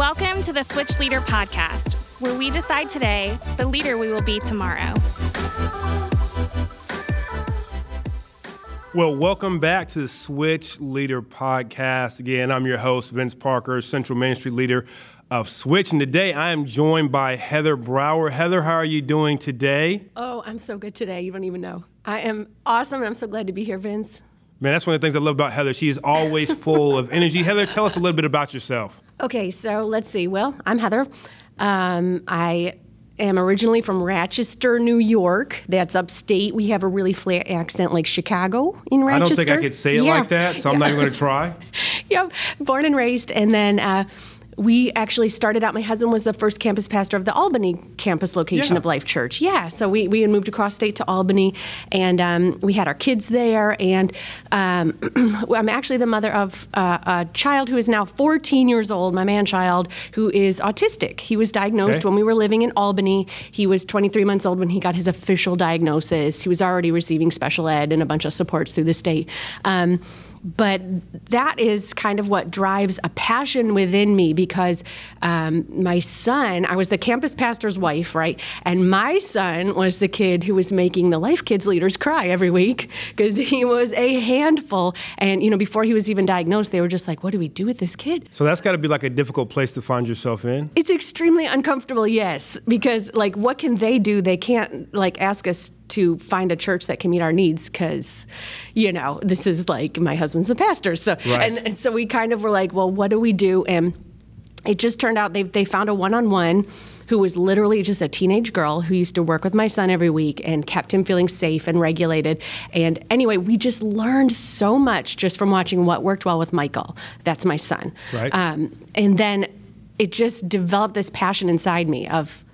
Welcome to the Switch Leader Podcast, where we decide today the leader we will be tomorrow. Well, welcome back to the Switch Leader Podcast. Again, I'm your host, Vince Parker, Central Ministry Leader of Switch. And today I am joined by Heather Brower. Heather, how are you doing today? Oh, I'm so good today. You don't even know. I am awesome, and I'm so glad to be here, Vince. Man, that's one of the things I love about Heather. She is always full of energy. Heather, tell us a little bit about yourself. Okay, so let's see. Well, I'm Heather. Um, I am originally from Rochester, New York. That's upstate. We have a really flat accent like Chicago in Rochester. I don't think I could say it Yeah. like that, so I'm not even going to try. yep, born and raised. And then uh, we actually started out, my husband was the first campus pastor of the Albany campus location Yeah. of Life Church. Yeah, so we, we had moved across state to Albany and um, we had our kids there. And um, I'm actually the mother of uh, a child who is now 14 years old, my man child, who is autistic. He was diagnosed Okay. when we were living in Albany. He was 23 months old when he got his official diagnosis. He was already receiving special ed and a bunch of supports through the state. Um, but that is kind of what drives a passion within me because um, my son, I was the campus pastor's wife, right? And my son was the kid who was making the Life Kids leaders cry every week because he was a handful. And, you know, before he was even diagnosed, they were just like, what do we do with this kid? So that's got to be like a difficult place to find yourself in. It's extremely uncomfortable, yes, because like what can they do? They can't like ask us to find a church that can meet our needs because you know this is like my husband's the pastor so Right. and, and so we kind of were like well what do we do and it just turned out they, they found a one-on-one who was literally just a teenage girl who used to work with my son every week and kept him feeling safe and regulated and anyway we just learned so much just from watching what worked well with michael that's my son Right. um, and then it just developed this passion inside me of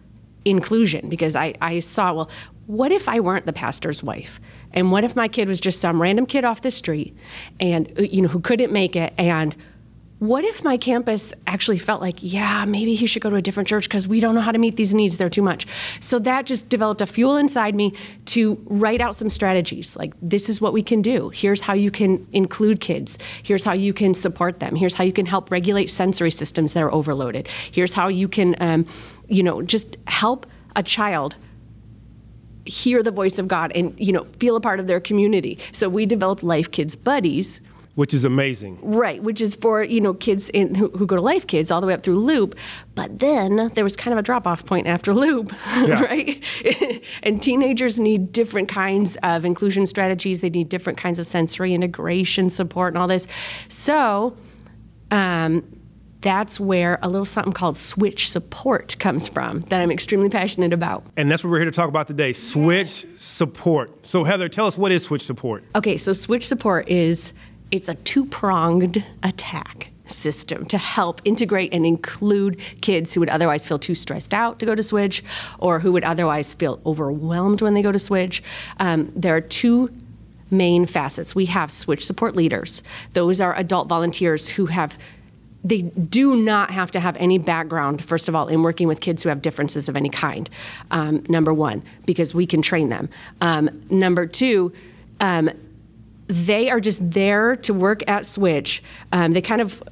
inclusion because I, I saw, well, what if I weren't the pastor's wife? And what if my kid was just some random kid off the street and, uh, you know, who couldn't make it? And what if my campus actually felt like, yeah, maybe he should go to a different church because we don't know how to meet these needs. They're too much. So that just developed a fuel inside me to write out some strategies. Like, this is what we can do. Here's how you can include kids. Here's how you can support them. Here's how you can help regulate sensory systems that are overloaded. Here's how you can, um, you know, just help a child hear the voice of God and, you know, feel a part of their community. So we developed Life Kids Buddies. Which is amazing. Right, which is for you know kids in, who, who go to Life Kids all the way up through Loop, but then there was kind of a drop off point after Loop, Yeah. right? and teenagers need different kinds of inclusion strategies. They need different kinds of sensory integration support and all this. So um, that's where a little something called Switch Support comes from that I'm extremely passionate about. And that's what we're here to talk about today switch support. So, Heather, tell us what is switch support? Okay, so switch support is it's a two-pronged attack system to help integrate and include kids who would otherwise feel too stressed out to go to switch or who would otherwise feel overwhelmed when they go to switch. Um, there are two main facets. We have switch support leaders. Those are adult volunteers who have they do not have to have any background, first of all, in working with kids who have differences of any kind. Um, number one, because we can train them. Um, number two, um, they are just there to work at Switch. Um, they kind of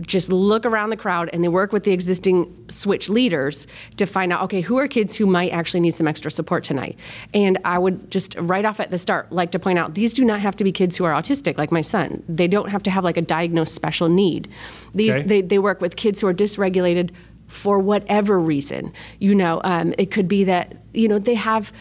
just look around the crowd and they work with the existing Switch leaders to find out, okay, who are kids who might actually need some extra support tonight? And I would just right off at the start like to point out these do not have to be kids who are autistic, like my son. They don't have to have like a diagnosed special need. These Okay. they, they work with kids who are dysregulated for whatever reason. You know, um, it could be that you know they have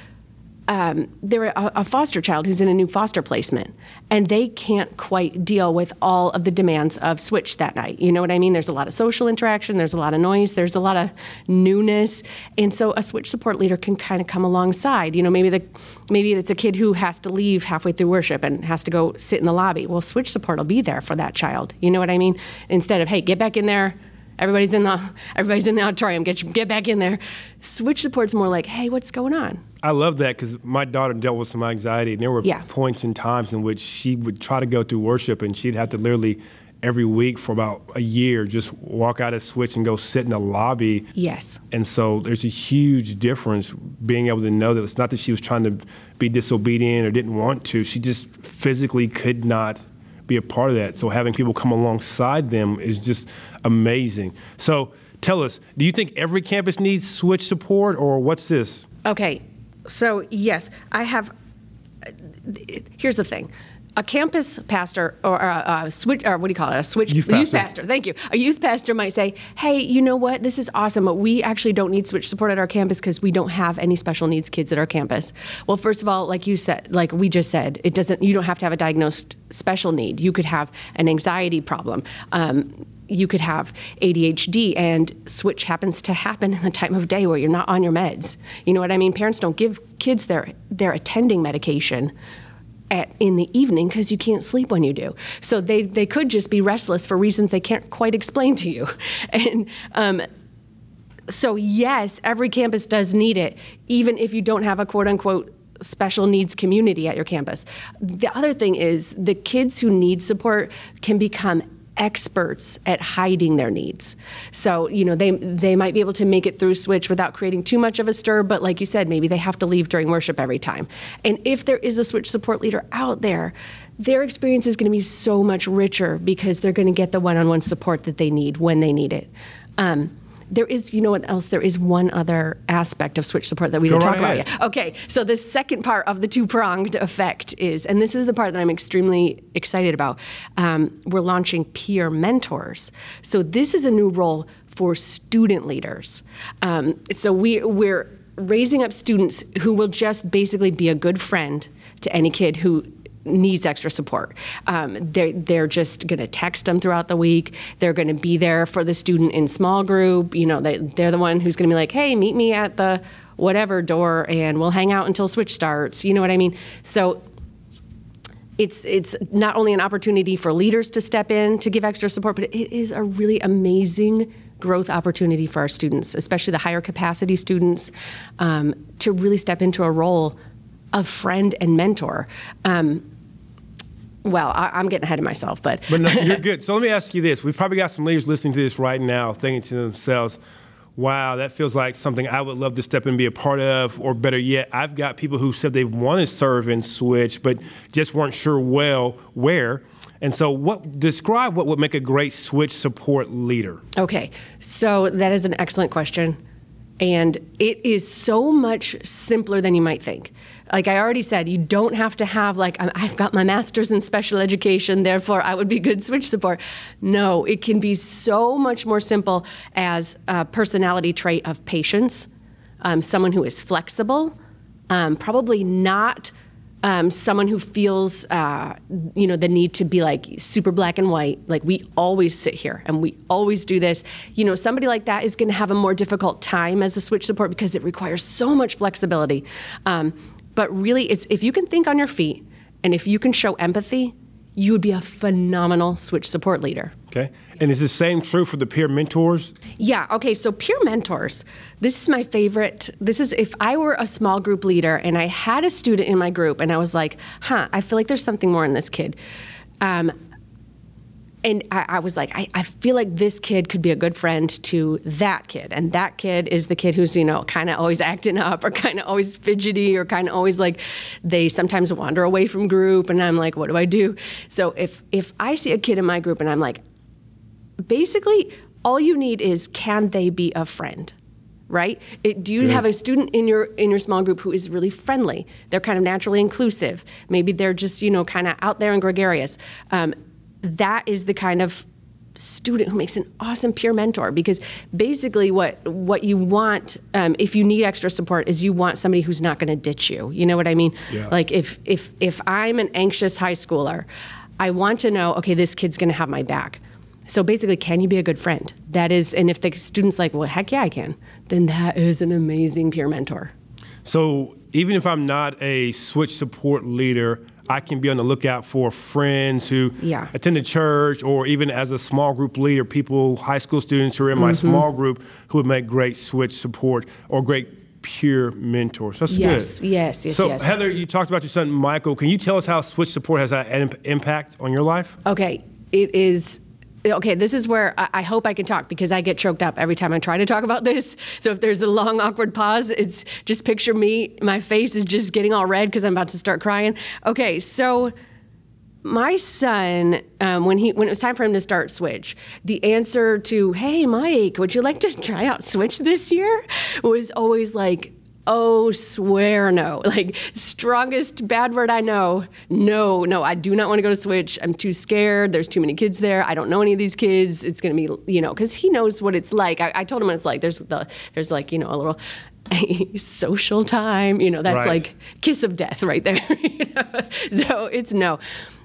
um, they're a, a foster child who's in a new foster placement, and they can't quite deal with all of the demands of Switch that night. You know what I mean? There's a lot of social interaction, there's a lot of noise, there's a lot of newness, and so a Switch support leader can kind of come alongside. You know, maybe the maybe it's a kid who has to leave halfway through worship and has to go sit in the lobby. Well, Switch support will be there for that child. You know what I mean? Instead of hey, get back in there. Everybody's in the everybody's in the auditorium. Get you- get back in there. Switch support's more like, hey, what's going on? I love that because my daughter dealt with some anxiety, and there were Yeah. points and times in which she would try to go through worship, and she'd have to literally every week for about a year just walk out of switch and go sit in the lobby. Yes. And so there's a huge difference being able to know that it's not that she was trying to be disobedient or didn't want to. She just physically could not be a part of that. So having people come alongside them is just amazing. So Tell us, do you think every campus needs switch support, or what's this? Okay, so yes, I have. Here's the thing. A campus pastor or a, a switch, or what do you call it? A switch Youth pastor. Thank you. A youth pastor might say, "Hey, you know what? This is awesome, but we actually don't need switch support at our campus because we don't have any special needs kids at our campus." Well, first of all, like you said, like we just said, it doesn't. You don't have to have a diagnosed special need. You could have an anxiety problem. Um, you could have ADHD, and switch happens to happen in the time of day where you're not on your meds. You know what I mean? Parents don't give kids their their attending medication at in the evening because you can't sleep when you do. So they they could just be restless for reasons they can't quite explain to you, and. Um, so yes, every campus does need it, even if you don't have a quote unquote special needs community at your campus. The other thing is the kids who need support can become experts at hiding their needs. So, you know, they they might be able to make it through switch without creating too much of a stir, but like you said, maybe they have to leave during worship every time. And if there is a switch support leader out there, their experience is going to be so much richer because they're going to get the one-on-one support that they need when they need it. Um, there is, you know what else? There is one other aspect of switch support that we didn't talk right about yet. Okay, so the second part of the two pronged effect is, and this is the part that I'm extremely excited about. Um, we're launching peer mentors. So this is a new role for student leaders. Um, so we we're raising up students who will just basically be a good friend to any kid who needs extra support. Um, they're, they're just going to text them throughout the week. They're going to be there for the student in small group. You know, they, they're the one who's going to be like, hey, meet me at the whatever door and we'll hang out until switch starts. You know what I mean? So it's it's not only an opportunity for leaders to step in to give extra support, but it is a really amazing growth opportunity for our students, especially the higher capacity students, um, to really step into a role of friend and mentor. Um, well, I, I'm getting ahead of myself, but But no, you're good. So let me ask you this: We've probably got some leaders listening to this right now, thinking to themselves, "Wow, that feels like something I would love to step in and be a part of." Or better yet, I've got people who said they want to serve in Switch, but just weren't sure well where. And so, what describe what would make a great Switch support leader? Okay, so that is an excellent question. And it is so much simpler than you might think. Like I already said, you don't have to have, like, "I- I've got my master's in special education, therefore I would be good switch support. No, it can be so much more simple as a personality trait of patience, um, someone who is flexible, um, probably not um, someone who feels uh, you know the need to be like super black and white. Like we always sit here and we always do this. You know somebody like that is going to have a more difficult time as a switch support because it requires so much flexibility. Um, but really it's if you can think on your feet and if you can show empathy you would be a phenomenal switch support leader Okay, and is the same true for the peer mentors? yeah. Okay. So peer mentors. This is my favorite. This is if I were a small group leader and I had a student in my group and I was like, huh, I feel like there's something more in this kid. Um, and I, I was like, I, I feel like this kid could be a good friend to that kid. And that kid is the kid who's, you know, kind of always acting up or kind of always fidgety or kind of always like they sometimes wander away from group. And I'm like, what do I do? So if if I see a kid in my group and I'm like, basically all you need is can they be a friend right it, do you have a student in your in your small group who is really friendly they're kind of naturally inclusive maybe they're just you know kind of out there and gregarious um, that is the kind of student who makes an awesome peer mentor because basically what what you want um, if you need extra support is you want somebody who's not going to ditch you you know what i mean Yeah. like if if if i'm an anxious high schooler i want to know okay this kid's going to have my back so basically, can you be a good friend? That is, and if the student's like, well, heck yeah, I can, then that is an amazing peer mentor. So even if I'm not a switch support leader, I can be on the lookout for friends who Yeah. attend the church, or even as a small group leader, people, high school students who are in my Mm-hmm. small group who would make great switch support or great peer mentors. That's Yes, good. yes, yes, So yes. Heather, you talked about your son Michael. Can you tell us how switch support has had an imp- impact on your life? Okay, it is. Okay, this is where I, I hope I can talk because I get choked up every time I try to talk about this. So if there's a long, awkward pause, it's just picture me, my face is just getting all red because I'm about to start crying. Okay, so my son, um, when he when it was time for him to start Switch, the answer to "Hey, Mike, would you like to try out Switch this year?" was always like, "Oh, swear no!" Like strongest bad word I know. No, no, I do not want to go to Switch. I'm too scared. There's too many kids there. I don't know any of these kids. It's gonna be, you know, because he knows what it's like. I, I told him what it's like. There's the there's like you know a little social time. You know, that's Right. like kiss of death right there. you know? So it's no.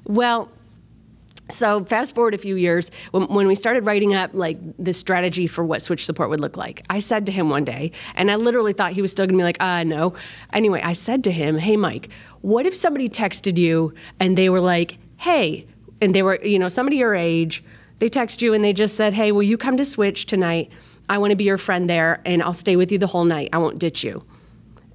Well, so fast forward a few years, when, when we started writing up like the strategy for what switch support would look like, I said to him one day, and I literally thought he was still gonna be like, uh, no. Anyway, I said to him, hey, Mike, what if somebody texted you and they were like, hey, and they were, you know, somebody your age, they text you and they just said, hey, will you come to Switch tonight? I wanna be your friend there and I'll stay with you the whole night. I won't ditch you.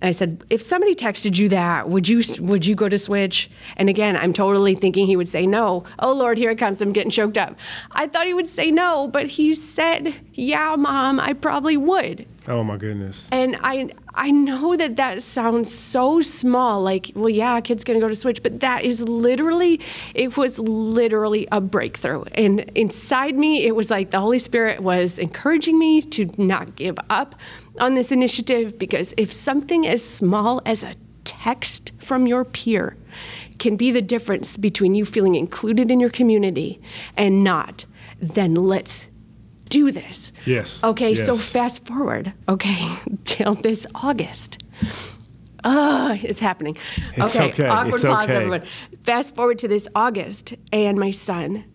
I said, if somebody texted you that, would you would you go to Switch? And again, I'm totally thinking he would say no. Oh Lord, here it comes. I'm getting choked up. I thought he would say no, but he said, "Yeah, Mom, I probably would." Oh my goodness. And I I know that that sounds so small, like, well, yeah, a kid's gonna go to Switch, but that is literally, it was literally a breakthrough. And inside me, it was like the Holy Spirit was encouraging me to not give up on this initiative because if something as small as a text from your peer can be the difference between you feeling included in your community and not, then let's do this. Yes, Okay, so fast forward, okay, till this August. Ah, it's happening. It's okay, Awkward it's pause, okay. everyone. Fast forward to this August, and my son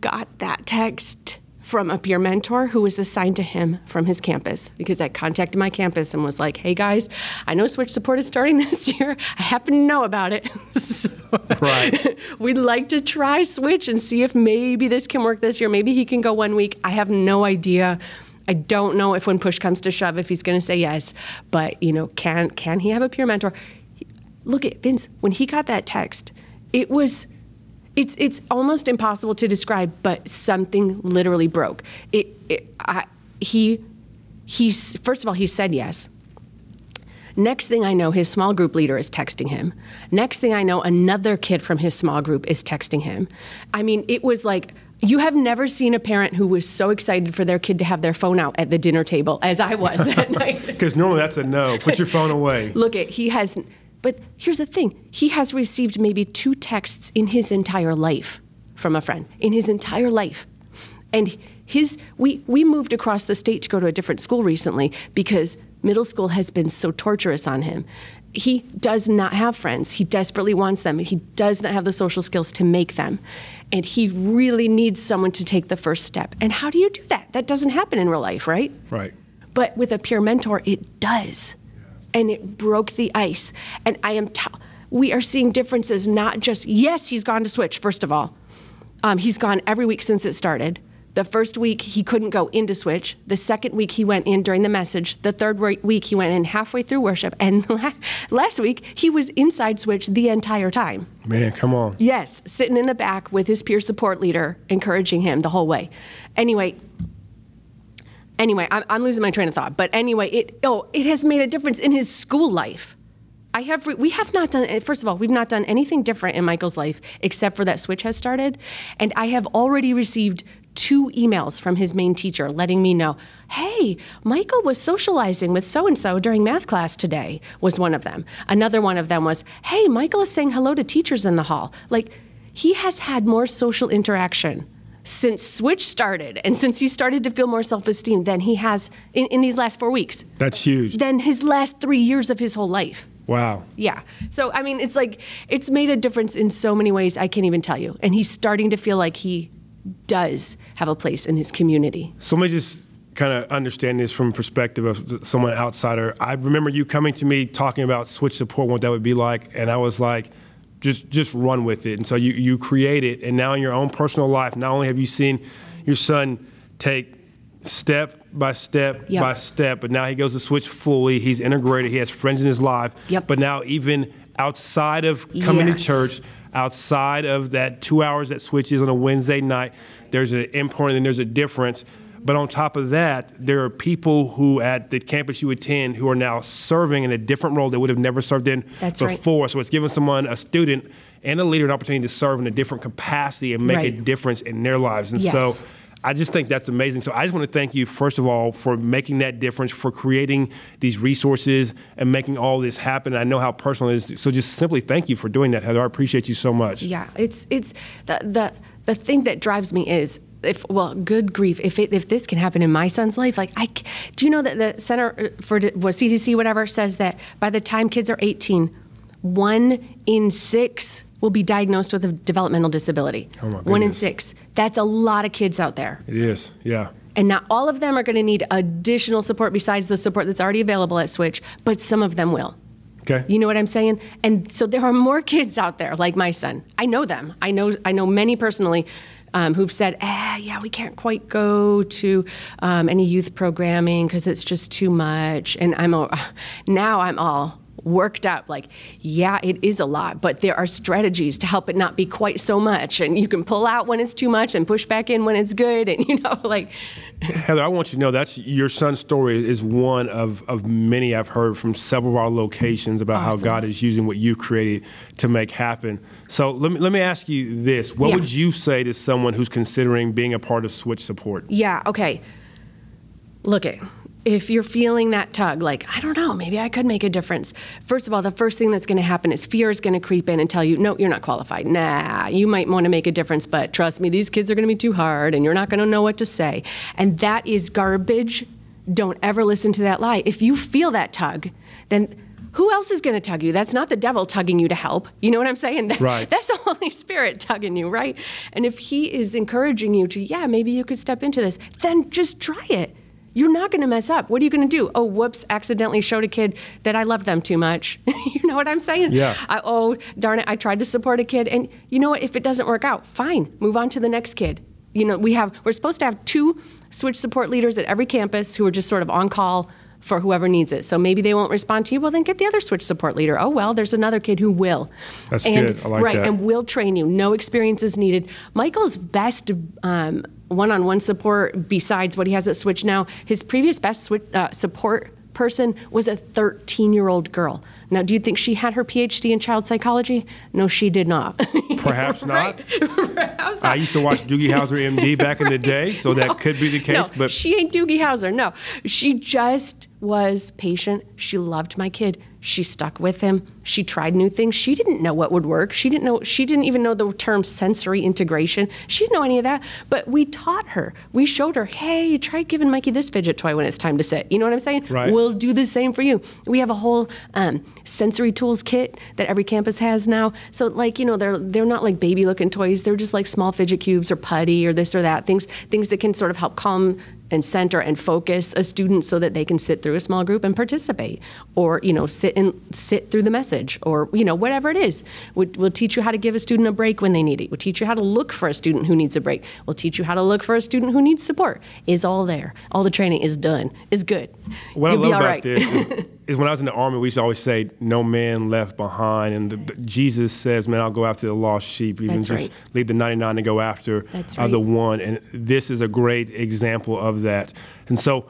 got that text from a peer mentor who was assigned to him from his campus because I contacted my campus and was like, hey guys, I know Switch support is starting this year. I happen to know about it. so Right. we'd like to try Switch and see if maybe this can work this year. Maybe he can go one week. I have no idea. I don't know if when push comes to shove if he's going to say yes, but you know, can can he have a peer mentor? Look at Vince when he got that text. It was it's it's almost impossible to describe, but something literally broke. It, it I, he he's first of all he said yes. Next thing I know, his small group leader is texting him. Next thing I know, another kid from his small group is texting him. I mean, it was like you have never seen a parent who was so excited for their kid to have their phone out at the dinner table as I was that night. Because normally that's a no. Put your phone away. Look at he has but here's the thing. He has received maybe two texts in his entire life from a friend. In his entire life. And his we we moved across the state to go to a different school recently because middle school has been so torturous on him. He does not have friends. He desperately wants them. He does not have the social skills to make them. And he really needs someone to take the first step. And how do you do that? That doesn't happen in real life, right? Right. But with a peer mentor, it does. And it broke the ice. And I am, t- we are seeing differences, not just, yes, he's gone to Switch, first of all. Um, he's gone every week since it started. The first week, he couldn't go into Switch. The second week, he went in during the message. The third week, he went in halfway through worship. And last week, he was inside Switch the entire time. Man, come on. Yes, sitting in the back with his peer support leader, encouraging him the whole way. Anyway, anyway, I'm, I'm losing my train of thought. But anyway, it oh, it has made a difference in his school life. I have we have not done first of all we've not done anything different in Michael's life except for that switch has started, and I have already received two emails from his main teacher letting me know, hey, Michael was socializing with so and so during math class today. Was one of them. Another one of them was, hey, Michael is saying hello to teachers in the hall. Like he has had more social interaction since Switch started and since he started to feel more self esteem than he has in, in these last four weeks, That's huge. than his last three years of his whole life. Wow. Yeah. So, I mean, it's like, it's made a difference in so many ways I can't even tell you. And he's starting to feel like he does have a place in his community. So let me just kind of understand this from perspective of someone outsider. I remember you coming to me talking about switch support, what that would be like, and I was like, just just run with it. And so you you create it, and now in your own personal life, not only have you seen your son take step by step Yep. by step, but now he goes to switch fully. He's integrated. He has friends in his life. Yep. But now even outside of coming Yes. to church, outside of that two hours that switches on a Wednesday night, there's an important and there's a difference. But on top of that, there are people who at the campus you attend who are now serving in a different role they would have never served in That's right. before. So it's giving someone, a student, and a leader an opportunity to serve in a different capacity and make a difference in their lives. And Yes. so I just think that's amazing. So I just want to thank you, first of all, for making that difference, for creating these resources and making all this happen. I know how personal it is. So just simply thank you for doing that, Heather. I appreciate you so much. Yeah, it's it's the the the thing that drives me is if well, good grief, if it, if this can happen in my son's life, like I, do you know that the Center uh, for D- what CDC whatever says that by the time kids are 18, one in six will be diagnosed with a developmental disability. Oh, my One in six. That's a lot of kids out there. It is, yeah. And not all of them are going to need additional support besides the support that's already available at Switch, but some of them will. Okay. You know what I'm saying? And so there are more kids out there like my son. I know them. I know I know many personally um, who've said, "Ah, yeah, we can't quite go to um, any youth programming because it's just too much." And I'm all, now I'm all worked up like yeah it is a lot but there are strategies to help it not be quite so much and you can pull out when it's too much and push back in when it's good and you know like Heather, I want you to know that's your son's story is one of, of many I've heard from several of our locations about how God is using what you created to make happen. So let me, let me ask you this. What Yeah. would you say to someone who's considering being a part of Switch Support? Yeah, okay. Look it. If you're feeling that tug, like, I don't know, maybe I could make a difference. First of all, the first thing that's going to happen is fear is going to creep in and tell you, no, you're not qualified. Nah, you might want to make a difference, but trust me, these kids are going to be too hard and you're not going to know what to say. And that is garbage. Don't ever listen to that lie. If you feel that tug, then who else is going to tug you? That's not the devil tugging you to help. You know what I'm saying? Right. That's the Holy Spirit tugging you, right? And if He is encouraging you to, yeah, maybe you could step into this, then just try it. You're not going to mess up. What are you going to do? Oh, whoops, accidentally showed a kid that I loved them too much. you know what I'm saying? Yeah. I, oh, darn it, I tried to support a kid. And you know what? If it doesn't work out, fine, move on to the next kid. You know, we have, we're supposed to have two switch support leaders at every campus who are just sort of on call for whoever needs it. So maybe they won't respond to you. Well, then get the other switch support leader. Oh, well, there's another kid who will. That's and, good. I like that. right, that. and will train you. No experience is needed. Michael's best um, one-on-one support, besides what he has at Switch now, his previous best switch, uh, support person was a 13-year-old girl. Now, do you think she had her PhD in child psychology? No, she did not. Perhaps not. Right. Perhaps I used to watch Doogie Howser MD back in the day, so that could be the case. No, but she ain't Doogie Howser. No, she just was patient. She loved my kid. She stuck with him. She tried new things. She didn't know what would work. She didn't know. She didn't even know the term sensory integration. She didn't know any of that. But we taught her. We showed her. Hey, try giving Mikey this fidget toy when it's time to sit. You know what I'm saying? Right. We'll do the same for you. We have a whole um, sensory tools kit that every campus has now. So like you know they're they're not like baby looking toys. They're just like small fidget cubes or putty or this or that things things that can sort of help calm and center and focus a student so that they can sit through a small group and participate or you know sit and sit through the message or you know whatever it is. We'll, we'll teach you how to give a student a break when they need it. We'll teach you how to look for a student who needs a break. We'll teach you how to look for a student who needs support. Is all there. All the training is done. Is good. What You'll I be love all about right. this is, is when I was in the army, we used to always say, "No man left behind," and the, Jesus says, "Man, I'll go after the lost sheep, even That's just right. leave the ninety-nine to go after uh, the right. one." And this is a great example of that. And so,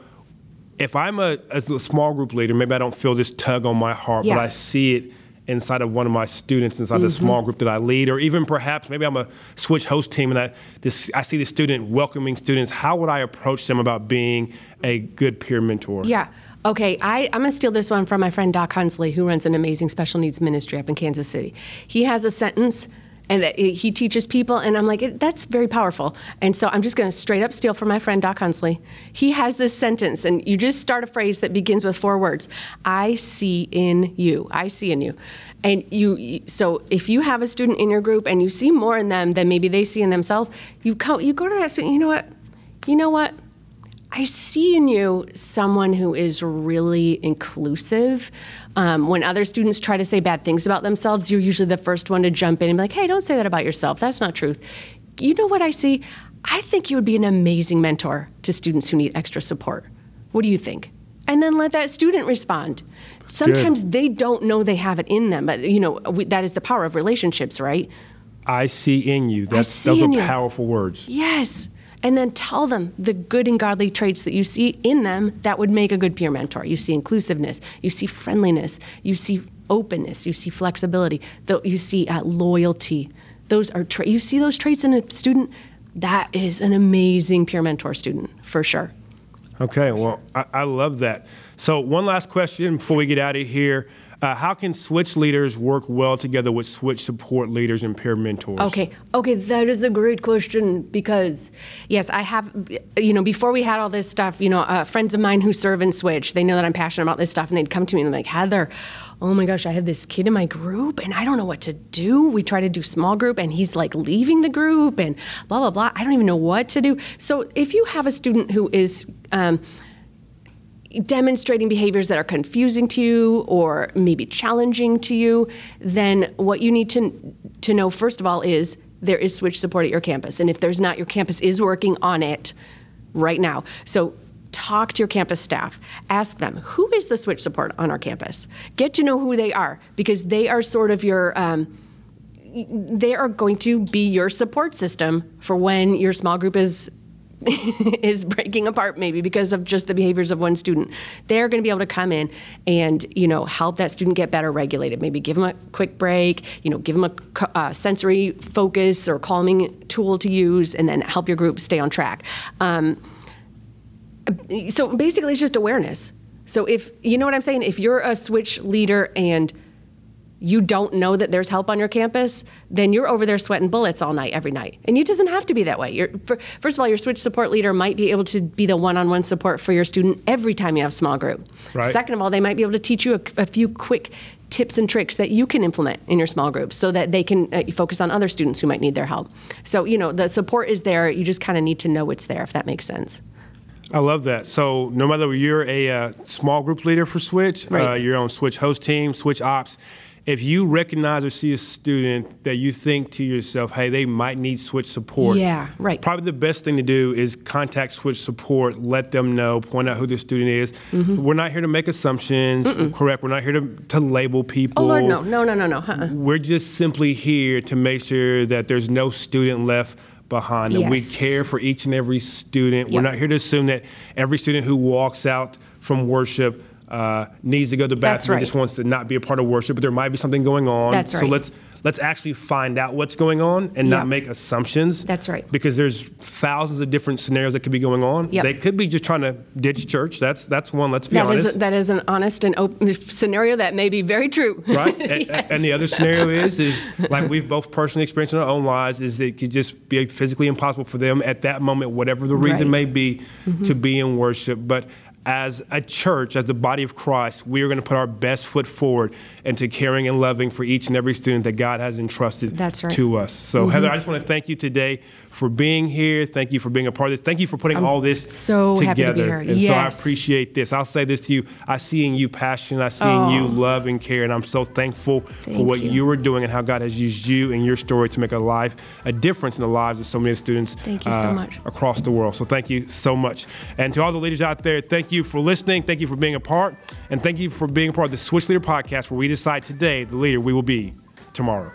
if I'm a, a small group leader, maybe I don't feel this tug on my heart, Yeah. Mm-hmm. but I see it inside of one of my students, inside the small group that I lead, or even perhaps maybe I'm a switch host team and I this I see the student welcoming students. How would I approach them about being a good peer mentor? Yeah. Okay, I, I'm going to steal this one from my friend Doc Hunsley, who runs an amazing special needs ministry up in Kansas City. He has a sentence and he teaches people, and I'm like, that's very powerful. And so I'm just going to straight up steal from my friend Doc Hunsley. He has this sentence, and you just start a phrase that begins with four words I see in you. I see in you. And you, so if you have a student in your group and you see more in them than maybe they see in themselves, you, co- you go to that student, you know what? You know what? I see in you someone who is really inclusive. Um, when other students try to say bad things about themselves, you're usually the first one to jump in and be like, hey, don't say that about yourself. That's not truth. You know what I see? I think you would be an amazing mentor to students who need extra support. What do you think? And then let that student respond. Sometimes they don't know they have it in them, but you know we, that is the power of relationships, right? I see in you. That's see those are you. powerful words. Yes. And then tell them the good and godly traits that you see in them that would make a good peer mentor. You see inclusiveness, you see friendliness, you see openness, you see flexibility, you see uh, loyalty. Those are tra- you see those traits in a student. That is an amazing peer mentor student for sure. Okay, well, I, I love that. So, one last question before we get out of here. Uh, how can switch leaders work well together with switch support leaders and peer mentors? Okay, okay, that is a great question because, yes, I have, you know, before we had all this stuff, you know, uh, friends of mine who serve in Switch, they know that I'm passionate about this stuff, and they'd come to me and they're like, Heather, oh my gosh, I have this kid in my group and I don't know what to do. We try to do small group and he's like leaving the group and blah, blah, blah. I don't even know what to do. So if you have a student who is, um, demonstrating behaviors that are confusing to you or maybe challenging to you, then what you need to, to know, first of all, is there is switch support at your campus. And if there's not, your campus is working on it right now. So talk to your campus staff. Ask them, who is the switch support on our campus? Get to know who they are because they are sort of your. Um, they are going to be your support system for when your small group is is breaking apart maybe because of just the behaviors of one student. They're going to be able to come in and you know help that student get better regulated. Maybe give them a quick break you know give them a uh, sensory focus or calming tool to use and then help your group stay on track. Um, so basically it's just awareness. So if you know what i'm saying? If you're a switch leader and you don't know that there's help on your campus, then you're over there sweating bullets all night, every night. And it doesn't have to be that way. You're, first of all, your switch support leader might be able to be the one on one support for your student every time you have small group. Right. Second of all, they might be able to teach you a, a few quick tips and tricks that you can implement in your small groups so that they can uh, focus on other students who might need their help. So, you know, the support is there. You just kind of need to know it's there, if that makes sense. I love that. So, no matter you're a uh, small group leader for Switch, right. uh, you're on Switch host team, Switch ops, if you recognize or see a student that you think to yourself, hey, they might need switch support. Yeah, right. Probably the best thing to do is contact switch support, let them know, point out who the student is. Mm-hmm. We're not here to make assumptions, Mm-mm. correct? We're not here to, to label people. Oh, Lord, no, no, no, no, no. Uh-uh. We're just simply here to make sure that there's no student left behind. Yes. And we care for each and every student. Yep. We're not here to assume that every student who walks out from worship uh, needs to go to the bathroom, right. just wants to not be a part of worship, but there might be something going on. That's right. So let's let's actually find out what's going on and yep. not make assumptions. That's right. Because there's thousands of different scenarios that could be going on. Yep. They could be just trying to ditch church. That's that's one. Let's be that honest. Is, that is an honest and open scenario that may be very true. Right. yes. and, the other scenario is is like we've both personally experienced in our own lives is it could just be physically impossible for them at that moment, whatever the reason right. may be, mm-hmm. to be in worship. But as a church, as the body of Christ, we are going to put our best foot forward into caring and loving for each and every student that God has entrusted right. to us. So, mm-hmm. Heather, I just want to thank you today for being here. Thank you for being a part of this. Thank you for putting I'm all this so together. Happy to be here. And yes. so I appreciate this. I'll say this to you. I see in you passion. I see oh. in you love and care. And I'm so thankful thank for what you. you are doing and how God has used you and your story to make a life, a difference in the lives of so many students thank you uh, so much. across the world. So thank you so much. And to all the leaders out there, thank you for listening. Thank you for being a part. And thank you for being a part of the Switch Leader podcast where we decide today the leader we will be tomorrow.